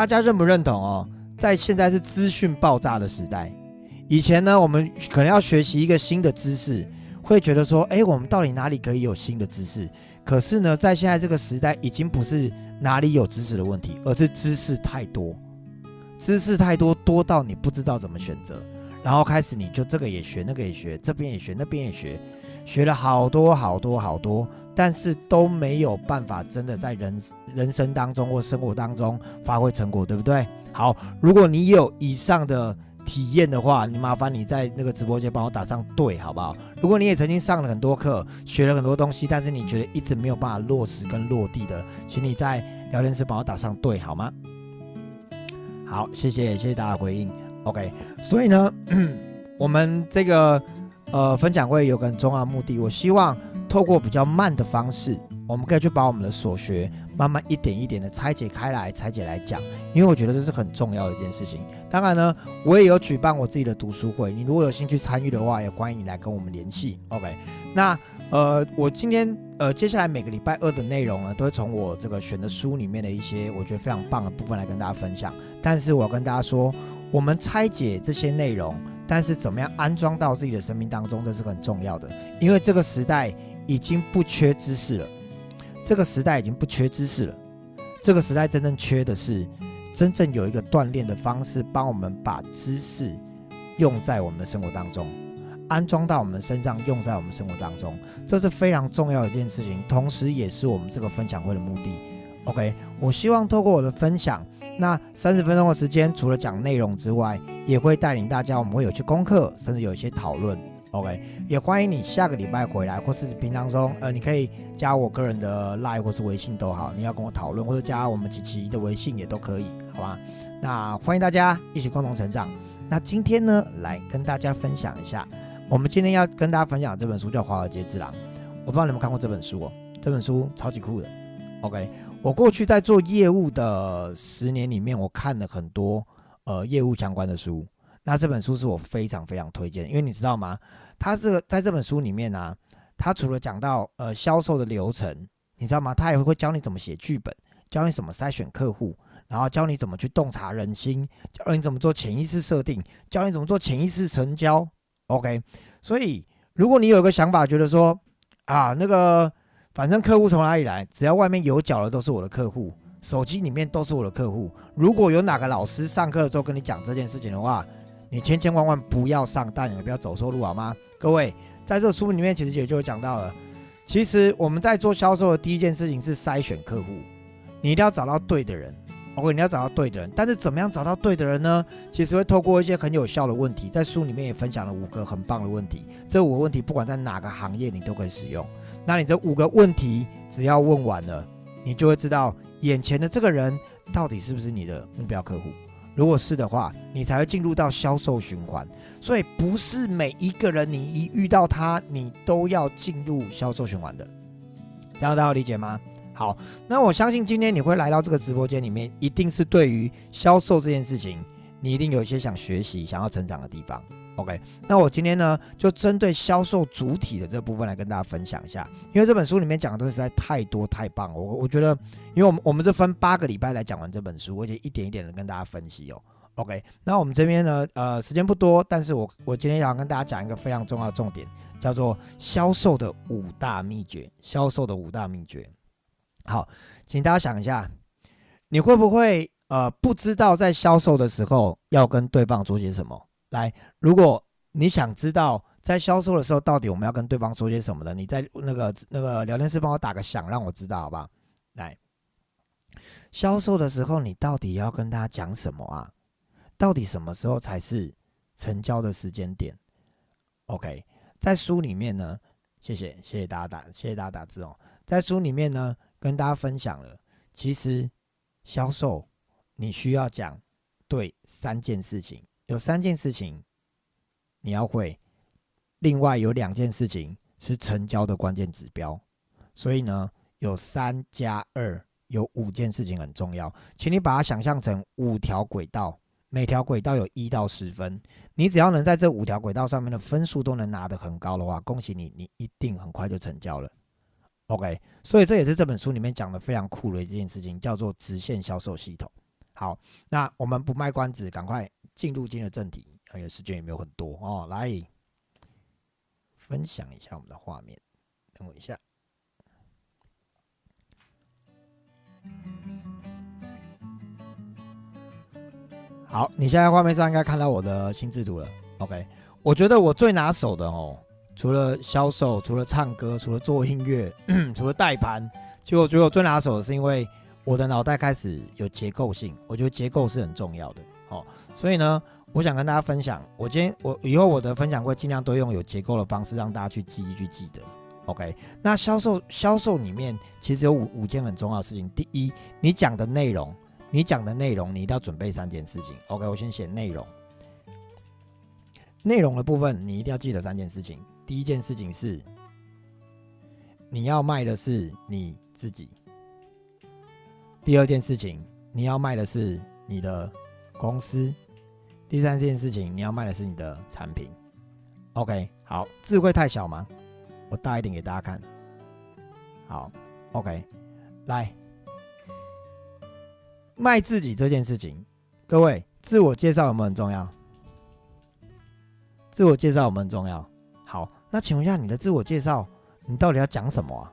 大家认不认同哦？在现在是资讯爆炸的时代，以前呢，我们可能要学习一个新的知识，会觉得说，哎，我们到底哪里可以有新的知识？可是呢，在现在这个时代，已经不是哪里有知识的问题，而是知识太多，知识太多，多到你不知道怎么选择，然后开始你就这个也学，那个也学，这边也学，那边也学，学了好多好多好多，但是都没有办法真的在人人生当中或生活当中发挥成果，对不对？好，如果你有以上的体验的话，你麻烦你在那个直播间帮我打上对，好不好？如果你也曾经上了很多课，学了很多东西，但是你觉得一直没有办法落实跟落地的，请你在聊天室帮我打上对，好吗？好，谢谢，谢谢大家回应。OK，所以呢，我们这个呃分享会有个很重要的目的，我希望透过比较慢的方式。我们可以去把我们的所学慢慢一点一点的拆解开来，拆解来讲，因为我觉得这是很重要的一件事情。当然呢，我也有举办我自己的读书会，你如果有兴趣参与的话，也欢迎你来跟我们联系。OK，那呃，我今天呃，接下来每个礼拜二的内容呢，都会从我这个选的书里面的一些我觉得非常棒的部分来跟大家分享。但是我要跟大家说，我们拆解这些内容，但是怎么样安装到自己的生命当中，这是很重要的，因为这个时代已经不缺知识了。这个时代已经不缺知识了，这个时代真正缺的是真正有一个锻炼的方式，帮我们把知识用在我们的生活当中，安装到我们身上，用在我们生活当中，这是非常重要的一件事情，同时也是我们这个分享会的目的。OK，我希望透过我的分享，那三十分钟的时间，除了讲内容之外，也会带领大家，我们会有些功课，甚至有一些讨论。OK，也欢迎你下个礼拜回来，或是平常中，呃，你可以加我个人的 Line 或是微信都好，你要跟我讨论，或者加我们琪琪的微信也都可以，好吧？那欢迎大家一起共同成长。那今天呢，来跟大家分享一下，我们今天要跟大家分享这本书叫《华尔街之狼》，我不知道你们看过这本书哦，这本书超级酷的。OK，我过去在做业务的十年里面，我看了很多呃业务相关的书。那这本书是我非常非常推荐，因为你知道吗？它这个在这本书里面呢，它除了讲到呃销售的流程，你知道吗？它也会教你怎么写剧本，教你怎么筛选客户，然后教你怎么去洞察人心，教你怎么做潜意识设定，教你怎么做潜意识成交。OK，所以如果你有个想法，觉得说啊那个反正客户从哪里来，只要外面有脚的都是我的客户，手机里面都是我的客户。如果有哪个老师上课的时候跟你讲这件事情的话，你千千万万不要上当，也不要走错路，好吗？各位，在这书里面其实也就讲到了，其实我们在做销售的第一件事情是筛选客户，你一定要找到对的人。OK，你要找到对的人，但是怎么样找到对的人呢？其实会透过一些很有效的问题，在书里面也分享了五个很棒的问题。这五个问题不管在哪个行业你都可以使用。那你这五个问题只要问完了，你就会知道眼前的这个人到底是不是你的目标客户。如果是的话，你才会进入到销售循环。所以不是每一个人，你一遇到他，你都要进入销售循环的。这样大家理解吗？好，那我相信今天你会来到这个直播间里面，一定是对于销售这件事情，你一定有一些想学习、想要成长的地方。OK，那我今天呢，就针对销售主体的这部分来跟大家分享一下，因为这本书里面讲的东西实在太多太棒了，我我觉得，因为我们我们是分八个礼拜来讲完这本书，而且一点一点的跟大家分析哦。OK，那我们这边呢，呃，时间不多，但是我我今天想跟大家讲一个非常重要的重点，叫做销售的五大秘诀。销售的五大秘诀，好，请大家想一下，你会不会呃不知道在销售的时候要跟对方做些什么？来，如果你想知道在销售的时候到底我们要跟对方说些什么的，你在那个那个聊天室帮我打个响，让我知道，好不好？来，销售的时候你到底要跟他讲什么啊？到底什么时候才是成交的时间点？OK，在书里面呢，谢谢谢谢大家打谢谢大家打字哦，在书里面呢跟大家分享了，其实销售你需要讲对三件事情。有三件事情你要会，另外有两件事情是成交的关键指标，所以呢，有三加二，有五件事情很重要，请你把它想象成五条轨道，每条轨道有一到十分，你只要能在这五条轨道上面的分数都能拿得很高的话，恭喜你，你一定很快就成交了。OK，所以这也是这本书里面讲的非常酷的一件事情，叫做直线销售系统。好，那我们不卖关子，赶快进入今天的正题，而且时间也没有很多哦。来分享一下我们的画面，等我一下。好，你现在画面上应该看到我的新制图了。OK，我觉得我最拿手的哦，除了销售，除了唱歌，除了做音乐，除了带盘，其实我觉得我最拿手的是因为我的脑袋开始有结构性，我觉得结构是很重要的。哦，所以呢，我想跟大家分享，我今天我以后我的分享会尽量都用有结构的方式让大家去记忆去记得。OK，那销售销售里面其实有五五件很重要的事情。第一，你讲的内容，你讲的内容，你一定要准备三件事情。OK，我先写内容。内容的部分，你一定要记得三件事情。第一件事情是，你要卖的是你自己；第二件事情，你要卖的是你的公司；第三件事情，你要卖的是你的产品。OK，好，字会太小吗？我大一点给大家看，好，OK，来卖自己这件事情，各位自我介绍有没有很重要？自我介绍有没有很重要？好，那请问一下你的自我介绍，你到底要讲什么啊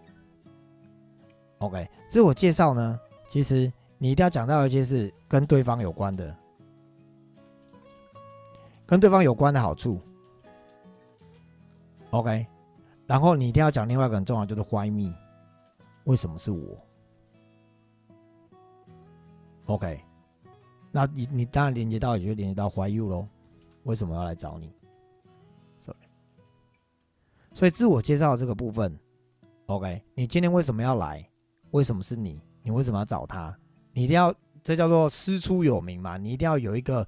？OK，自我介绍呢，其实你一定要讲到一些是跟对方有关的，跟对方有关的好处，OK。然后你一定要讲另外一个很重要，就是 Why me？为什么是我？OK，那你你当然连接到，也就连接到 Why you 喽？为什么要来找你？Sorry，所以自我介绍这个部分，OK，你今天为什么要来？为什么是你？你为什么要找他？你一定要这叫做师出有名嘛？你一定要有一个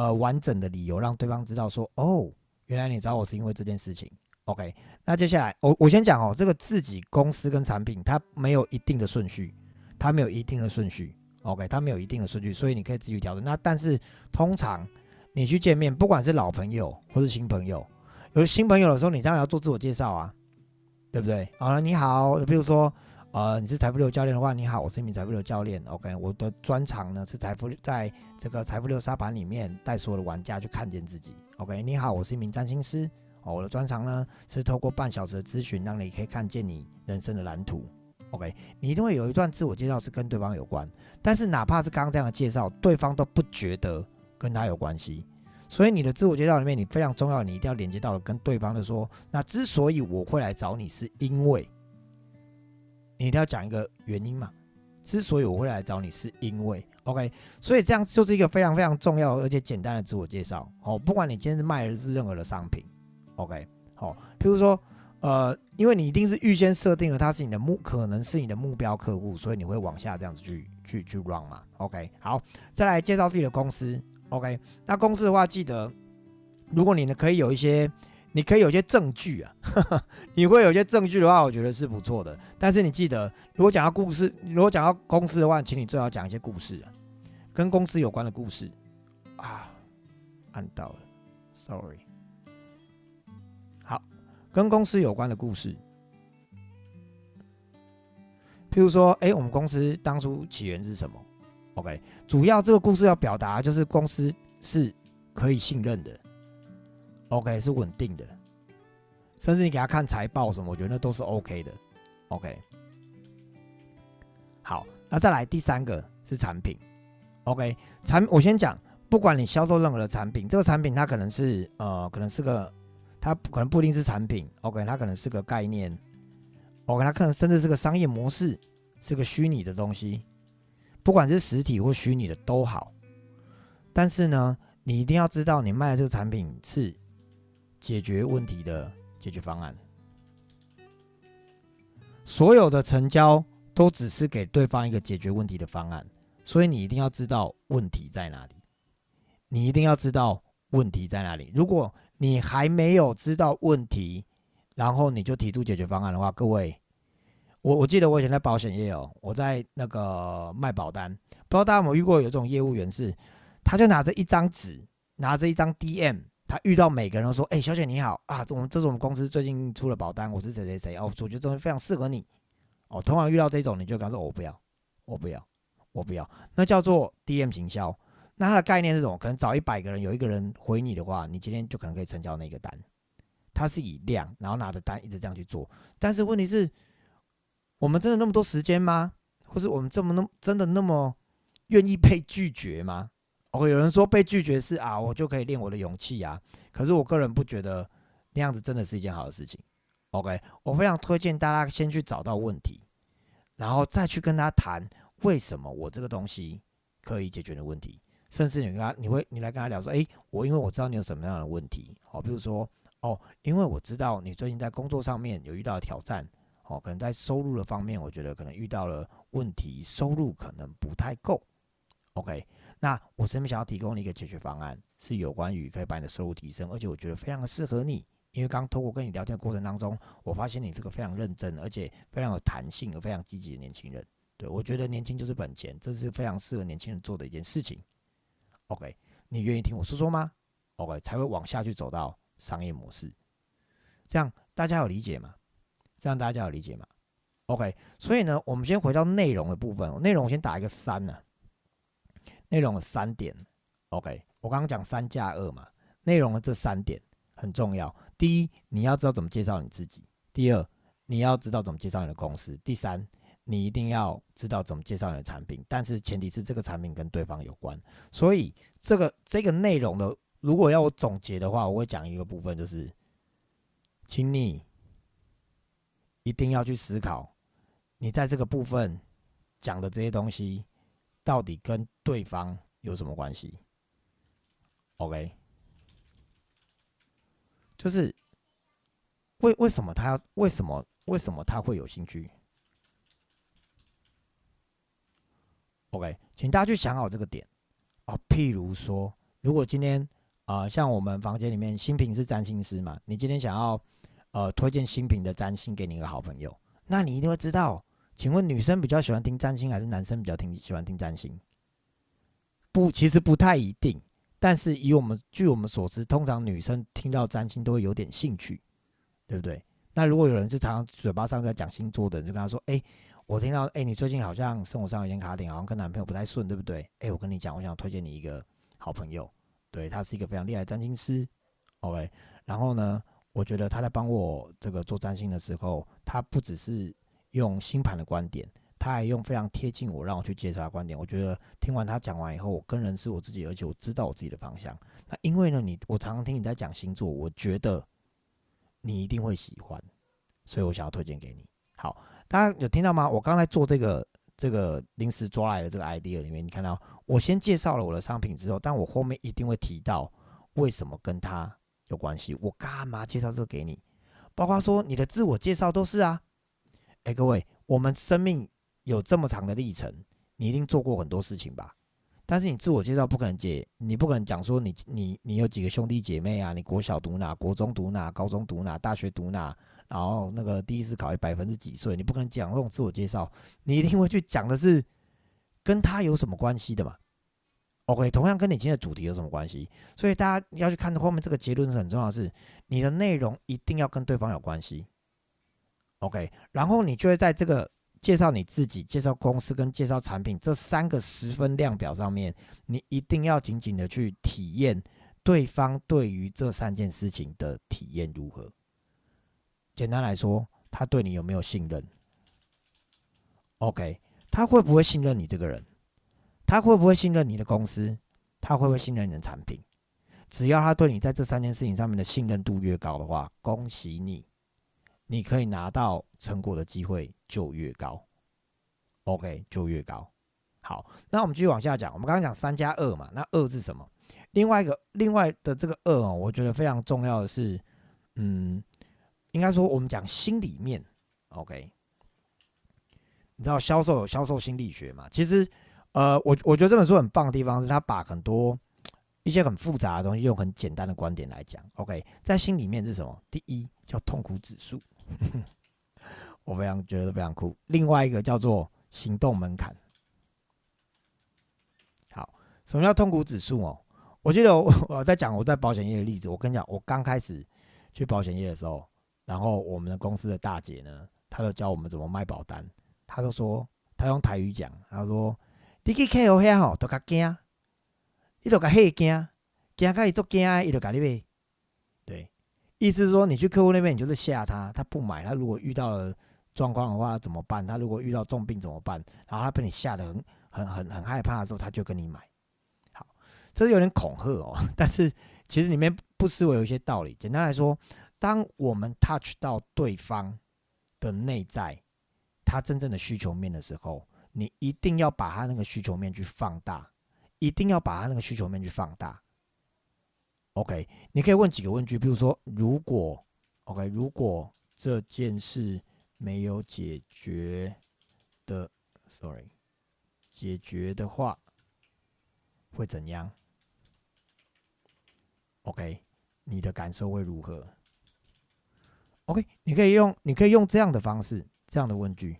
呃完整的理由，让对方知道说，哦，原来你找我是因为这件事情。OK，那接下来我我先讲哦，这个自己公司跟产品它没有一定的顺序，它没有一定的顺序。OK，它没有一定的顺序，所以你可以自己调整。那但是通常你去见面，不管是老朋友或是新朋友，有新朋友的时候，你当然要做自我介绍啊，对不对？好了，你好，比如说呃你是财富流教练的话，你好，我是一名财富流教练。OK，我的专长呢是财富在这个财富流沙盘里面带所有的玩家去看见自己。OK，你好，我是一名占星师。哦，我的专长呢是透过半小时的咨询，让你可以看见你人生的蓝图。OK，你一定会有一段自我介绍是跟对方有关，但是哪怕是刚刚这样的介绍，对方都不觉得跟他有关系。所以你的自我介绍里面，你非常重要，你一定要连接到跟对方的说，那之所以我会来找你，是因为你一定要讲一个原因嘛。之所以我会来找你，是因为 OK，所以这样就是一个非常非常重要而且简单的自我介绍。哦，不管你今天是卖的是任何的商品。OK，好，譬如说，呃，因为你一定是预先设定了他是你的目，可能是你的目标客户，所以你会往下这样子去去去 run 嘛。OK，好，再来介绍自己的公司。OK，那公司的话，记得，如果你呢可以有一些，你可以有些证据啊，你会有些证据的话，我觉得是不错的。但是你记得，如果讲到故事，如果讲到公司的话，请你最好讲一些故事啊，跟公司有关的故事啊。按到了，Sorry。好跟公司有关的故事，譬如说，哎，我们公司当初起源是什么？OK，主要这个故事要表达就是公司是可以信任的，OK，是稳定的，甚至你给他看财报什么，我觉得那都是 OK 的，OK。好，那再来第三个是产品，OK，产我先讲，不管你销售任何的产品，这个产品它可能是呃，可能是个。它可能不一定是产品，OK，它可能是个概念，OK，它可能甚至是个商业模式，是个虚拟的东西，不管是实体或虚拟的都好。但是呢，你一定要知道，你卖的这个产品是解决问题的解决方案。所有的成交都只是给对方一个解决问题的方案，所以你一定要知道问题在哪里，你一定要知道问题在哪里。如果你还没有知道问题，然后你就提出解决方案的话，各位，我我记得我以前在保险业哦，我在那个卖保单，不知道大家有没有遇过有这种业务员是，他就拿着一张纸，拿着一张 DM，他遇到每个人都说，哎，小姐你好啊，这我们这是我们公司最近出了保单，我是谁谁谁哦，我觉得这东西非常适合你哦。通常遇到这种，你就跟他说我不要，我不要，我不要。那叫做 DM 行销。那它的概念是什么？可能找一百个人，有一个人回你的话，你今天就可能可以成交那个单。它是以量，然后拿着单一直这样去做。但是问题是，我们真的那么多时间吗？或是我们这么那真的那么愿意被拒绝吗？OK，有人说被拒绝是啊，我就可以练我的勇气啊。可是我个人不觉得那样子真的是一件好的事情。OK，我非常推荐大家先去找到问题，然后再去跟他谈为什么我这个东西可以解决的问题。甚至你跟他，你会你来跟他聊说，哎，我因为我知道你有什么样的问题，哦，比如说，哦，因为我知道你最近在工作上面有遇到挑战，哦，可能在收入的方面，我觉得可能遇到了问题，收入可能不太够，OK，那我这边想要提供你一个解决方案，是有关于可以把你的收入提升，而且我觉得非常的适合你，因为刚通过跟你聊天的过程当中，我发现你是个非常认真，而且非常有弹性、而非常积极的年轻人，对我觉得年轻就是本钱，这是非常适合年轻人做的一件事情。OK，你愿意听我说说吗？OK，才会往下去走到商业模式，这样大家有理解吗？这样大家有理解吗？OK，所以呢，我们先回到内容的部分，内容我先打一个三呢，内容有三点。OK，我刚刚讲三加二嘛，内容的这三点很重要。第一，你要知道怎么介绍你自己；第二，你要知道怎么介绍你的公司；第三。你一定要知道怎么介绍你的产品，但是前提是这个产品跟对方有关。所以这个这个内容的，如果要我总结的话，我会讲一个部分，就是请你一定要去思考，你在这个部分讲的这些东西，到底跟对方有什么关系？OK，就是为为什么他要为什么为什么他会有兴趣？OK，请大家去想好这个点啊。譬如说，如果今天啊，像我们房间里面新品是占星师嘛，你今天想要呃推荐新品的占星给你一个好朋友，那你一定会知道，请问女生比较喜欢听占星，还是男生比较听喜欢听占星？不，其实不太一定。但是以我们据我们所知，通常女生听到占星都会有点兴趣，对不对？那如果有人就常常嘴巴上在讲星座的人，就跟他说，哎。我听到，哎，你最近好像生活上有点卡点，好像跟男朋友不太顺，对不对？哎，我跟你讲，我想推荐你一个好朋友，对他是一个非常厉害的占星师，OK。然后呢，我觉得他在帮我这个做占星的时候，他不只是用星盘的观点，他还用非常贴近我，让我去介绍他观点。我觉得听完他讲完以后，我跟人是我自己，而且我知道我自己的方向。那因为呢，你我常常听你在讲星座，我觉得你一定会喜欢，所以我想要推荐给你。好。大家有听到吗？我刚才做这个这个临时抓来的这个 idea 里面，你看到我先介绍了我的商品之后，但我后面一定会提到为什么跟他有关系。我干嘛介绍这个给你？包括说你的自我介绍都是啊。哎，各位，我们生命有这么长的历程，你一定做过很多事情吧？但是你自我介绍不可能解，你不可能讲说你你你有几个兄弟姐妹啊？你国小读哪？国中读哪？高中读哪？大学读哪？然后那个第一次考一百分之几岁？你不可能讲这种自我介绍，你一定会去讲的是跟他有什么关系的嘛？OK，同样跟你今天的主题有什么关系？所以大家要去看后面这个结论是很重要的是，你的内容一定要跟对方有关系。OK，然后你就会在这个介绍你自己、介绍公司跟介绍产品这三个十分量表上面，你一定要紧紧的去体验对方对于这三件事情的体验如何。简单来说，他对你有没有信任？OK，他会不会信任你这个人？他会不会信任你的公司？他会不会信任你的产品？只要他对你在这三件事情上面的信任度越高的话，恭喜你，你可以拿到成果的机会就越高。OK，就越高。好，那我们继续往下讲。我们刚刚讲三加二嘛，那二是什么？另外一个，另外的这个二哦，我觉得非常重要的是，嗯。应该说，我们讲心里面，OK？你知道销售有销售心理学嘛？其实，呃，我我觉得这本书很棒的地方是，他把很多一些很复杂的东西用很简单的观点来讲。OK，在心里面是什么？第一叫痛苦指数，我非常觉得非常酷。另外一个叫做行动门槛。好，什么叫痛苦指数哦？我记得我 我在讲我在保险业的例子。我跟你讲，我刚开始去保险业的时候。然后我们的公司的大姐呢，她就教我们怎么卖保单。她就说，她用台语讲，她说：“你去 KO 遐吼，都较惊，你都较吓惊，惊甲伊足惊，伊就甲你买。意思是说，你去客户那边，你就是吓他，他不买。他如果遇到了状况的话，怎么办？他如果遇到重病怎么办？然后他被你吓得很、很、很、很害怕的时候，他就跟你买。好，这是有点恐吓哦，但是其实里面不失为有一些道理。简单来说，当我们 touch 到对方的内在，他真正的需求面的时候，你一定要把他那个需求面去放大，一定要把他那个需求面去放大。OK，你可以问几个问句，比如说，如果 OK，如果这件事没有解决的，Sorry，解决的话会怎样？OK，你的感受会如何？OK，你可以用，你可以用这样的方式，这样的问句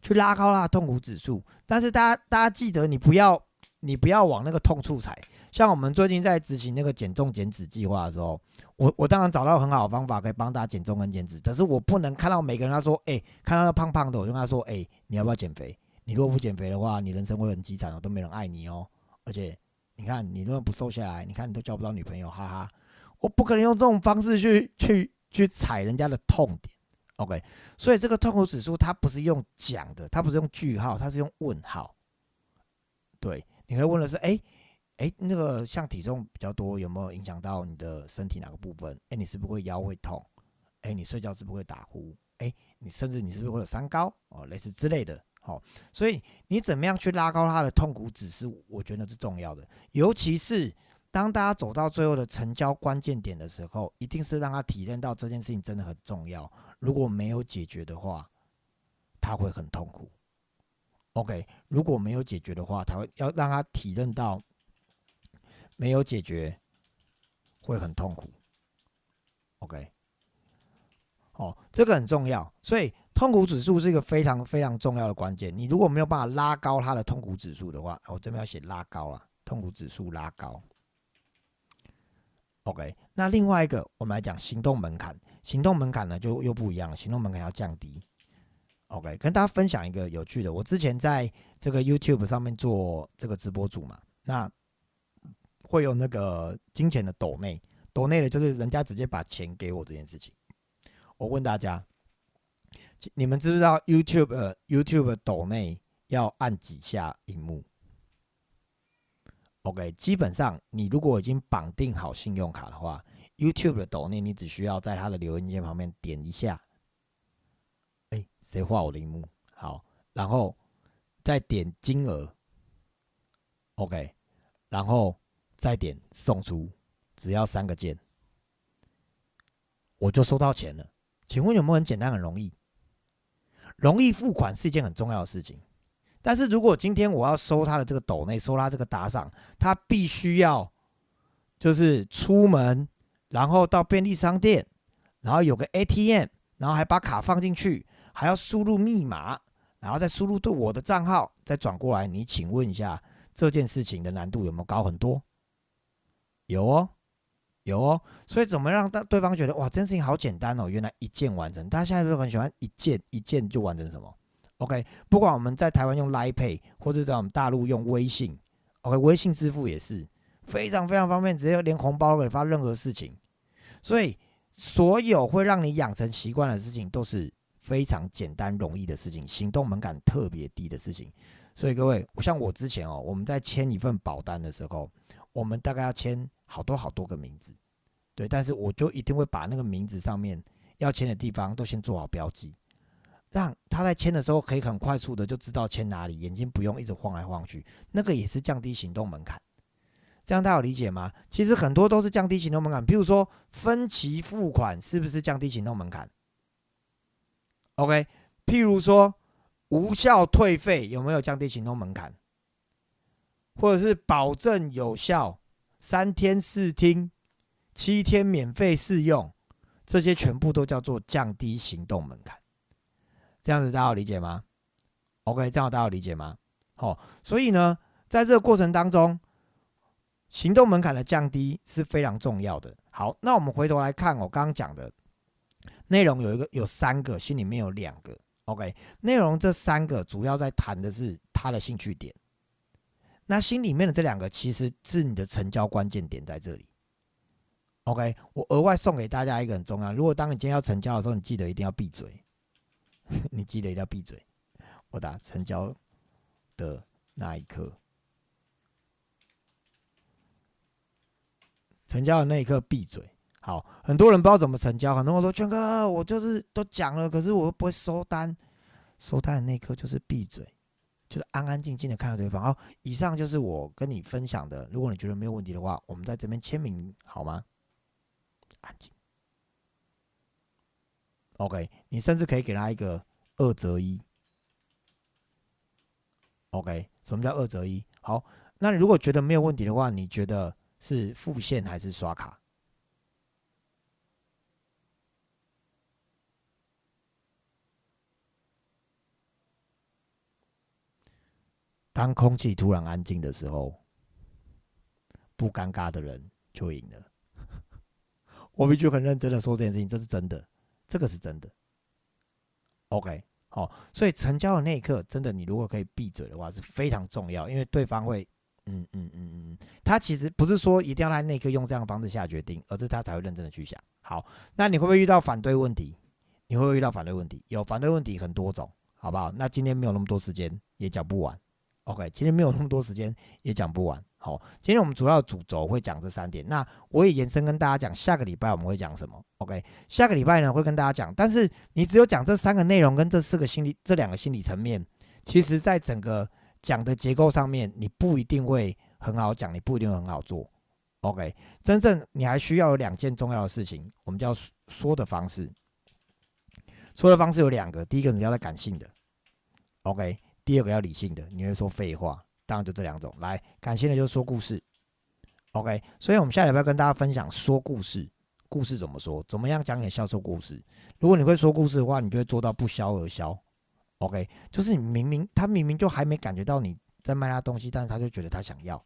去拉高他的痛苦指数，但是大家大家记得，你不要你不要往那个痛处踩。像我们最近在执行那个减重减脂计划的时候，我我当然找到很好的方法可以帮大家减重跟减脂，可是我不能看到每个人他说，哎，看到那胖胖的，我就跟他说，哎，你要不要减肥？你如果不减肥的话，你人生会很凄惨哦，都没人爱你哦。而且你看，你如果不瘦下来，你看你都交不到女朋友，哈哈。我不可能用这种方式去去去踩人家的痛点，OK？所以这个痛苦指数它不是用讲的，它不是用句号，它是用问号。对，你可以问的是，哎。哎，那个像体重比较多，有没有影响到你的身体哪个部分？哎，你是不是会腰会痛？哎，你睡觉是不是会打呼？哎，你甚至你是不是会有三高？哦，类似之类的。好，所以你怎么样去拉高他的痛苦指数？我觉得是重要的。尤其是当大家走到最后的成交关键点的时候，一定是让他体验到这件事情真的很重要。如果没有解决的话，他会很痛苦。OK，如果没有解决的话，他会要让他体认到。没有解决，会很痛苦。OK，哦，这个很重要，所以痛苦指数是一个非常非常重要的关键。你如果没有办法拉高它的痛苦指数的话，我这边要写拉高啊，痛苦指数拉高。OK，那另外一个，我们来讲行动门槛。行动门槛呢，就又不一样了，行动门槛要降低。OK，跟大家分享一个有趣的，我之前在这个 YouTube 上面做这个直播组嘛，那。会有那个金钱的抖内，抖内的就是人家直接把钱给我这件事情。我问大家，你们知不知道 YouTube YouTube 抖内要按几下荧幕？OK，基本上你如果已经绑定好信用卡的话，YouTube 的抖内你只需要在它的留言键旁边点一下。哎，谁画我的荧幕？好，然后再点金额。OK，然后。再点送出，只要三个键，我就收到钱了。请问有没有很简单、很容易？容易付款是一件很重要的事情。但是如果今天我要收他的这个斗内，收他这个打赏，他必须要就是出门，然后到便利商店，然后有个 ATM，然后还把卡放进去，还要输入密码，然后再输入对我的账号，再转过来。你请问一下，这件事情的难度有没有高很多？有哦，有哦，所以怎么让对对方觉得哇，这件事情好简单哦？原来一键完成，大家现在都很喜欢一键一键就完成什么？OK，不管我们在台湾用 Line Pay，或者在我们大陆用微信，OK，微信支付也是非常非常方便，直接连红包都可以发，任何事情。所以所有会让你养成习惯的事情，都是非常简单容易的事情，行动门槛特别低的事情。所以各位，像我之前哦，我们在签一份保单的时候，我们大概要签。好多好多个名字，对，但是我就一定会把那个名字上面要签的地方都先做好标记，让他在签的时候可以很快速的就知道签哪里，眼睛不用一直晃来晃去，那个也是降低行动门槛。这样大家有理解吗？其实很多都是降低行动门槛，比如说分期付款是不是降低行动门槛？OK，譬如说无效退费有没有降低行动门槛？或者是保证有效？三天试听，七天免费试用，这些全部都叫做降低行动门槛。这样子大家有理解吗？OK，这样大家有理解吗？好，所以呢，在这个过程当中，行动门槛的降低是非常重要的。好，那我们回头来看我刚刚讲的内容，有一个有三个，心里面有两个。OK，内容这三个主要在谈的是他的兴趣点。那心里面的这两个其实是你的成交关键点在这里。OK，我额外送给大家一个很重要，如果当你今天要成交的时候，你记得一定要闭嘴，你记得一定要闭嘴。我打成交的那一刻，成交的那一刻闭嘴。好，很多人不知道怎么成交，很多人说：“圈哥，我就是都讲了，可是我不会收单。”收单的那一刻就是闭嘴，就是安安静静的看着对方。好，以上就是我跟你分享的。如果你觉得没有问题的话，我们在这边签名好吗？安静。OK，你甚至可以给他一个二择一。OK，什么叫二择一？好，那你如果觉得没有问题的话，你觉得是付现还是刷卡？当空气突然安静的时候，不尴尬的人就赢了。我必须很认真的说这件事情，这是真的，这个是真的。OK，好，所以成交的那一刻，真的，你如果可以闭嘴的话，是非常重要，因为对方会，嗯嗯嗯嗯，他其实不是说一定要在那一刻用这样的方式下决定，而是他才会认真的去想。好，那你会不会遇到反对问题？你会不会遇到反对问题？有反对问题很多种，好不好？那今天没有那么多时间，也讲不完。OK，今天没有那么多时间，也讲不完。好，今天我们主要主轴会讲这三点。那我也延伸跟大家讲，下个礼拜我们会讲什么？OK，下个礼拜呢会跟大家讲，但是你只有讲这三个内容跟这四个心理、这两个心理层面，其实在整个讲的结构上面，你不一定会很好讲，你不一定很好做。OK，真正你还需要有两件重要的事情，我们叫说的方式。说的方式有两个，第一个你要在感性的，OK。第二个要理性的，你会说废话，当然就这两种。来，感性的就是说故事，OK。所以，我们下礼拜跟大家分享说故事，故事怎么说，怎么样讲你的销售故事。如果你会说故事的话，你就会做到不销而销，OK。就是你明明他明明就还没感觉到你在卖他东西，但是他就觉得他想要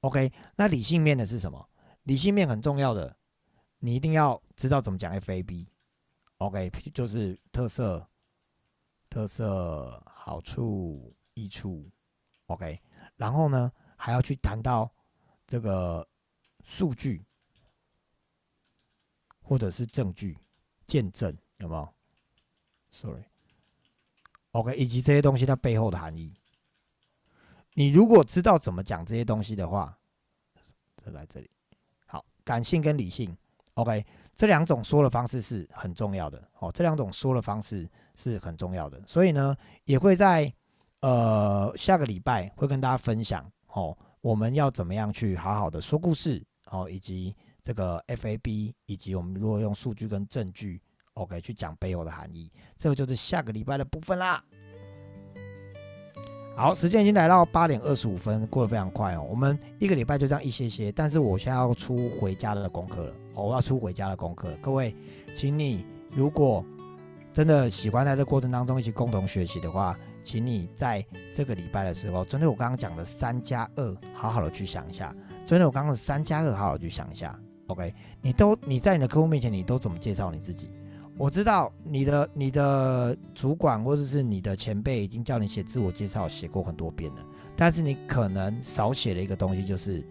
，OK。那理性面的是什么？理性面很重要的，你一定要知道怎么讲 FAB，OK，就是特色，特色。好处、益处，OK，然后呢，还要去谈到这个数据，或者是证据、见证，有没有？Sorry，OK，以及这些东西它背后的含义。你如果知道怎么讲这些东西的话，再来这里，好，感性跟理性，OK，这两种说的方式是很重要的。哦，这两种说的方式。是很重要的，所以呢，也会在呃下个礼拜会跟大家分享哦，我们要怎么样去好好的说故事哦，以及这个 FAB，以及我们如果用数据跟证据，OK 去讲背后的含义，这个就是下个礼拜的部分啦。好，时间已经来到八点二十五分，过得非常快哦。我们一个礼拜就这样一些些，但是我现在要出回家的功课了，我要出回家的功课，各位，请你如果。真的喜欢在这过程当中一起共同学习的话，请你在这个礼拜的时候，针对我刚刚讲的三加二，好好的去想一下。针对我刚刚的三加二，好好去想一下。OK，你都你在你的客户面前，你都怎么介绍你自己？我知道你的你的主管或者是你的前辈已经叫你写自我介绍，写过很多遍了，但是你可能少写了一个东西，就是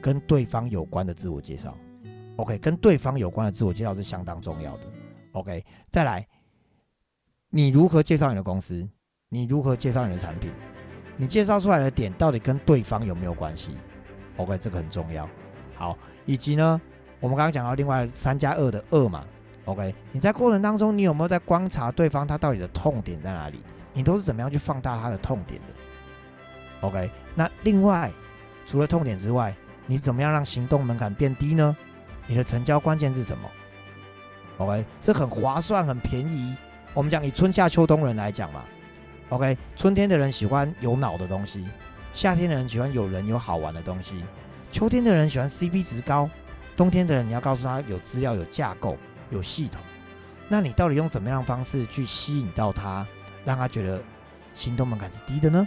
跟对方有关的自我介绍。OK，跟对方有关的自我介绍是相当重要的。OK，再来。你如何介绍你的公司？你如何介绍你的产品？你介绍出来的点到底跟对方有没有关系？OK，这个很重要。好，以及呢，我们刚刚讲到另外三加二的二嘛，OK，你在过程当中，你有没有在观察对方他到底的痛点在哪里？你都是怎么样去放大他的痛点的？OK，那另外除了痛点之外，你怎么样让行动门槛变低呢？你的成交关键是什么？OK，是很划算、很便宜。我们讲以春夏秋冬人来讲嘛，OK，春天的人喜欢有脑的东西，夏天的人喜欢有人有好玩的东西，秋天的人喜欢 CP 值高，冬天的人你要告诉他有资料、有架构、有系统。那你到底用怎么样的方式去吸引到他，让他觉得行动门槛是低的呢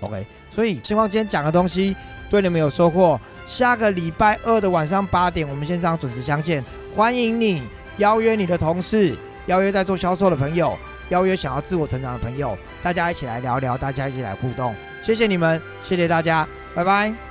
？OK，所以希望今天讲的东西对你们有收获。下个礼拜二的晚上八点，我们线上准时相见，欢迎你邀约你的同事。邀约在做销售的朋友，邀约想要自我成长的朋友，大家一起来聊聊，大家一起来互动。谢谢你们，谢谢大家，拜拜。